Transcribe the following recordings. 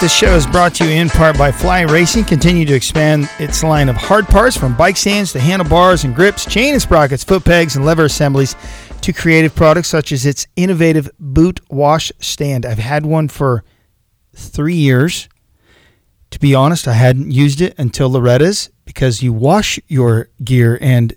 This show is brought to you in part by Fly Racing. Continue to expand its line of hard parts from bike stands to handlebars and grips, chain and sprockets, foot pegs, and lever assemblies to creative products such as its innovative boot wash stand. I've had one for three years. To be honest, I hadn't used it until Loretta's because you wash your gear and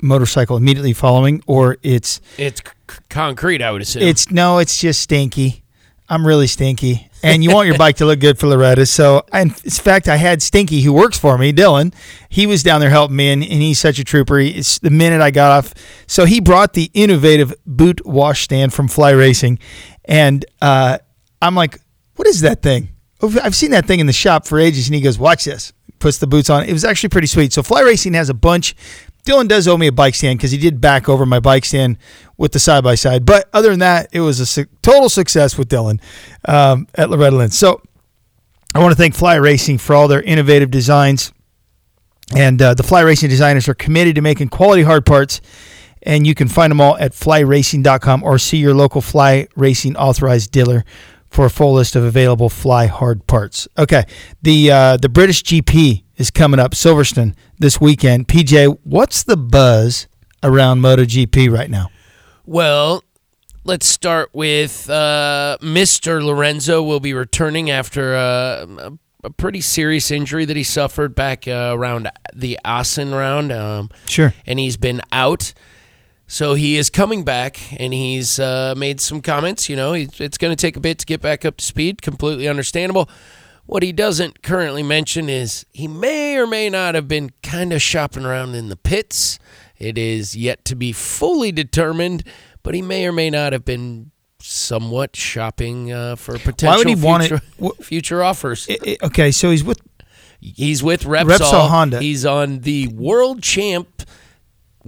motorcycle immediately following, or it's It's c- concrete, I would assume. it's no, it's just stinky. I'm really stinky, and you want your bike to look good for Loretta. So, in fact, I had Stinky, who works for me, Dylan. He was down there helping me, and, and he's such a trooper. He- It's the minute I got off, so he brought the innovative boot wash stand from Fly Racing, and uh, I'm like, "What is that thing?" I've seen that thing in the shop for ages, and he goes, "Watch this." Puts the boots on. It was actually pretty sweet. So Fly Racing has a bunch. Dylan does owe me a bike stand because he did back over my bike stand with the side by side. But other than that, it was a su- total success with Dylan um, at Loretta Lynn. So I want to thank Fly Racing for all their innovative designs. And uh, the Fly Racing designers are committed to making quality hard parts. And you can find them all at flyracing.com or see your local Fly Racing authorized dealer for a full list of available fly hard parts. Okay, the uh, the British GP is coming up, Silverstone, this weekend. PJ, what's the buzz around MotoGP right now? well, let's start with uh, Mr. Lorenzo will be returning after uh, a, a pretty serious injury that he suffered back uh, around the Assen round. Um, Sure. and he's been out. So he is coming back, and he's uh, made some comments. You know, it's going to take a bit to get back up to speed. Completely understandable. What he doesn't currently mention is he may or may not have been kind of shopping around in the pits. It is yet to be fully determined, but he may or may not have been somewhat shopping uh, for potential would he want it- future, wh- future offers. I- I- okay, so he's with He's with Repsol. Repsol Honda. He's on the world champ,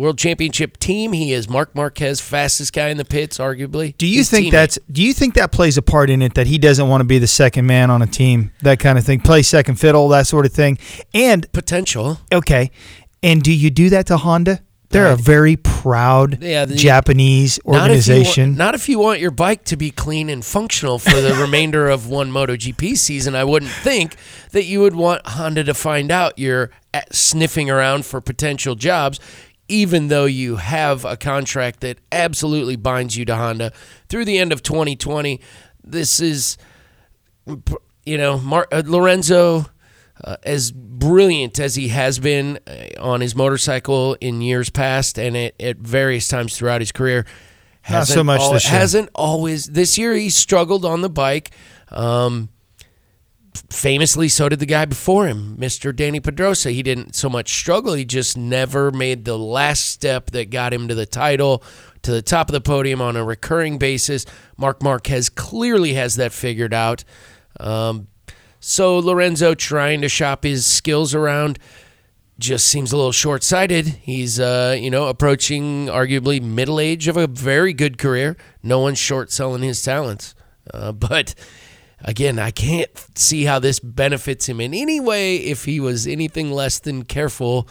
world championship team. He is Marc Marquez, fastest guy in the pits, arguably. Do you His think teammate. that's do you think that plays a part in it that he doesn't want to be the second man on a team, that kind of thing, play second fiddle, that sort of thing? And potential? okay, and do you do that to Honda? They're a very proud Yeah, the- Japanese Not if, organization. want, not if you want your bike to be clean and functional for the remainder of one MotoGP season. I wouldn't think that you would want Honda to find out you're at- sniffing around for potential jobs, even though you have a contract that absolutely binds you to Honda through the end of 2020. This is, you know, Mar- uh, Lorenzo. Uh, as brilliant as he has been uh, on his motorcycle in years past and at, at various times throughout his career, Not so much al- this year. Hasn't always. This year he struggled on the bike. Um, famously, so did the guy before him, Mr. Dani Pedrosa. He didn't so much struggle. He just never made the last step that got him to the title, to the top of the podium on a recurring basis. Marc Marquez clearly has that figured out. Um, so Lorenzo trying to shop his skills around just seems a little short-sighted. He's uh, you know, approaching arguably middle age of a very good career. No one's short selling his talents. Uh, but again, I can't see how this benefits him in any way if he was anything less than careful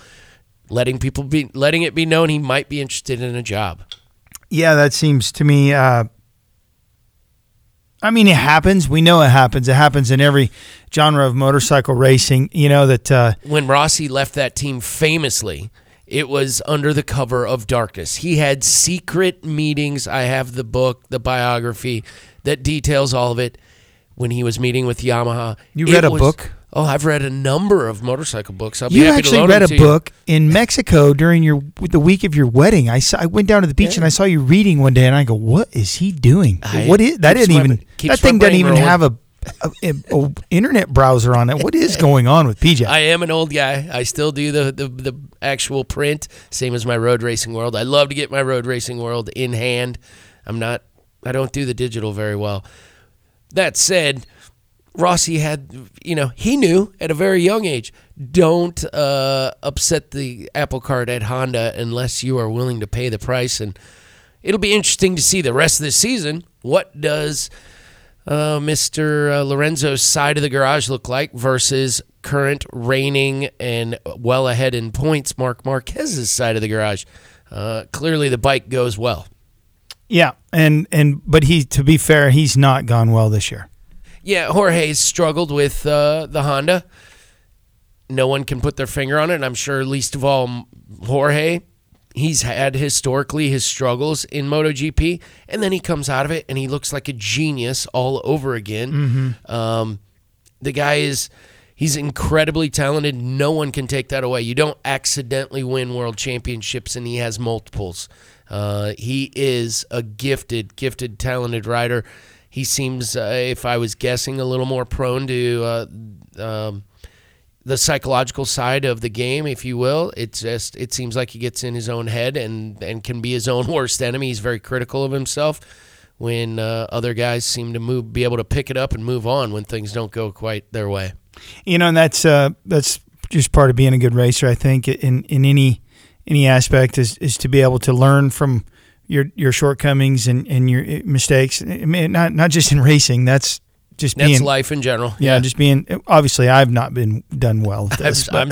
letting people be letting it be known he might be interested in a job. yeah, that seems to me. Uh, I mean, it happens. We know it happens. It happens in every genre of motorcycle racing. You know that. Uh, when Rossi left that team famously, it was under the cover of darkness. He had secret meetings. I have the book, the biography that details all of it. When he was meeting with Yamaha, You read a was- book? Oh, I've read a number of motorcycle books. I'll you actually read a to you. book in Mexico during your the week of your wedding. I saw, I went down to the beach and I saw you reading one day, and I go, "What is he doing? I- what is that? Didn't even that thing doesn't even rolling. have a, a, a internet browser on it. What is going on with PJ? I am an old guy. I still do the, the the actual print, same as my road racing world. I love to get my road racing world in hand. I'm not. I don't do the digital very well. That said, Rossi had, you know, he knew at a very young age, don't uh, upset the apple cart at Honda unless you are willing to pay the price. And it'll be interesting to see the rest of the season. What does uh, Mr. Uh, Lorenzo's side of the garage look like versus current reigning and well ahead in points Marc Marquez's side of the garage? Uh, clearly, the bike goes well. Yeah, and and but he to be fair, he's not gone well this year. yeah, Jorge's struggled with uh, the Honda. No one can put their finger on it, and I'm sure least of all Jorge. He's had historically his struggles in MotoGP, and then he comes out of it and he looks like a genius all over again. Um, the guy is he's incredibly talented. No one can take that away. You don't accidentally win world championships, and he has multiples. Uh, he is a gifted, gifted, talented rider. He seems, uh, if I was guessing, a little more prone to uh, um, the psychological side of the game, if you will. It's just it seems like he gets in his own head and and can be his own worst enemy. He's very critical of himself. When uh, other guys seem to move, be able to pick it up and move on when things don't go quite their way. You know, and that's uh, that's just part of being a good racer. I think in in any any aspect is is to be able to learn from your your shortcomings and, and your eh, mistakes. I mean, not not just in racing. That's just That's being life in general. yeah, just being. Obviously, I've not been done well this. I'm, I'm,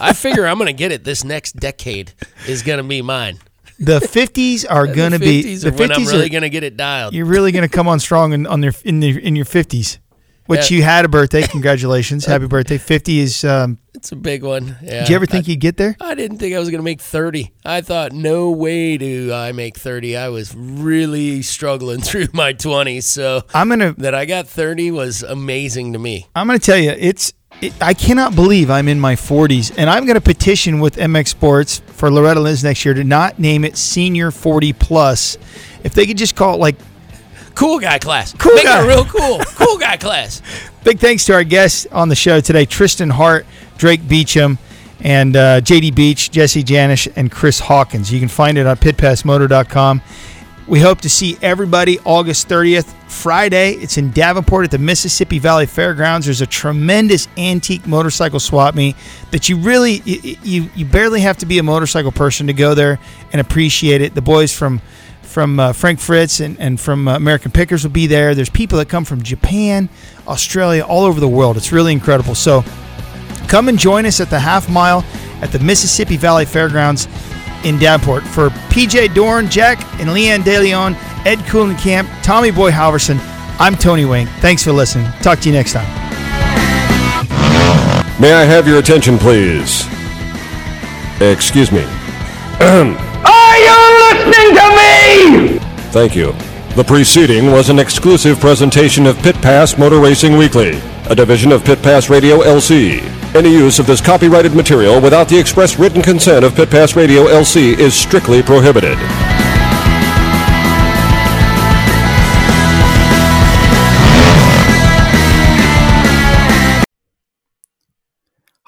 I figure I'm going to get it. This next decade is going to be mine. the fifties are going to be 50s the are when I'm fifties really are. going to get it dialed. You're really going to come on strong in, on their in the in your fifties. Which Yeah. you had a birthday. Congratulations, happy birthday! Fifty is. Um, It's a big one. Yeah. did you ever think you'd get there? I didn't think I was going to make 30. I thought, no way do I make 30. I was really struggling through my 20s. So I'm gonna that I got 30 was amazing to me. I'm going to tell you, it's. It, I cannot believe I'm in my 40s, and I'm going to petition with MX Sports for Loretta Lynn's next year to not name it Senior 40 Plus. If they could just call it like. Cool guy class. Cool Make guy. it real cool. cool guy class. Big thanks to our guests on the show today: Tristan Hart, Drake Beecham, and uh, JD Beach, Jesse Janisch, and Chris Hawkins. You can find it on pitpassmotor.com. We hope to see everybody August 30th, Friday. It's in Davenport at the Mississippi Valley Fairgrounds. There's a tremendous antique motorcycle swap meet that you really you, you you barely have to be a motorcycle person to go there and appreciate it. The boys from from uh, Frank Fritz and, and from uh, American Pickers will be there. There's people that come from Japan, Australia, all over the world. It's really incredible. So come and join us at the half mile at the Mississippi Valley Fairgrounds in Davenport. For PJ Dorn, Jack and Leanne DeLeon, Ed Kuhlenkamp, Tommy Boy Halverson, I'm Tony Wing. Thanks for listening. Talk to you next time. May I have your attention, please? Excuse me. Listening to me? Thank you. The preceding was an exclusive presentation of Pit Pass Motor Racing Weekly, a division of Pit Pass Radio LC. Any use of this copyrighted material without the express written consent of Pit Pass Radio LC is strictly prohibited.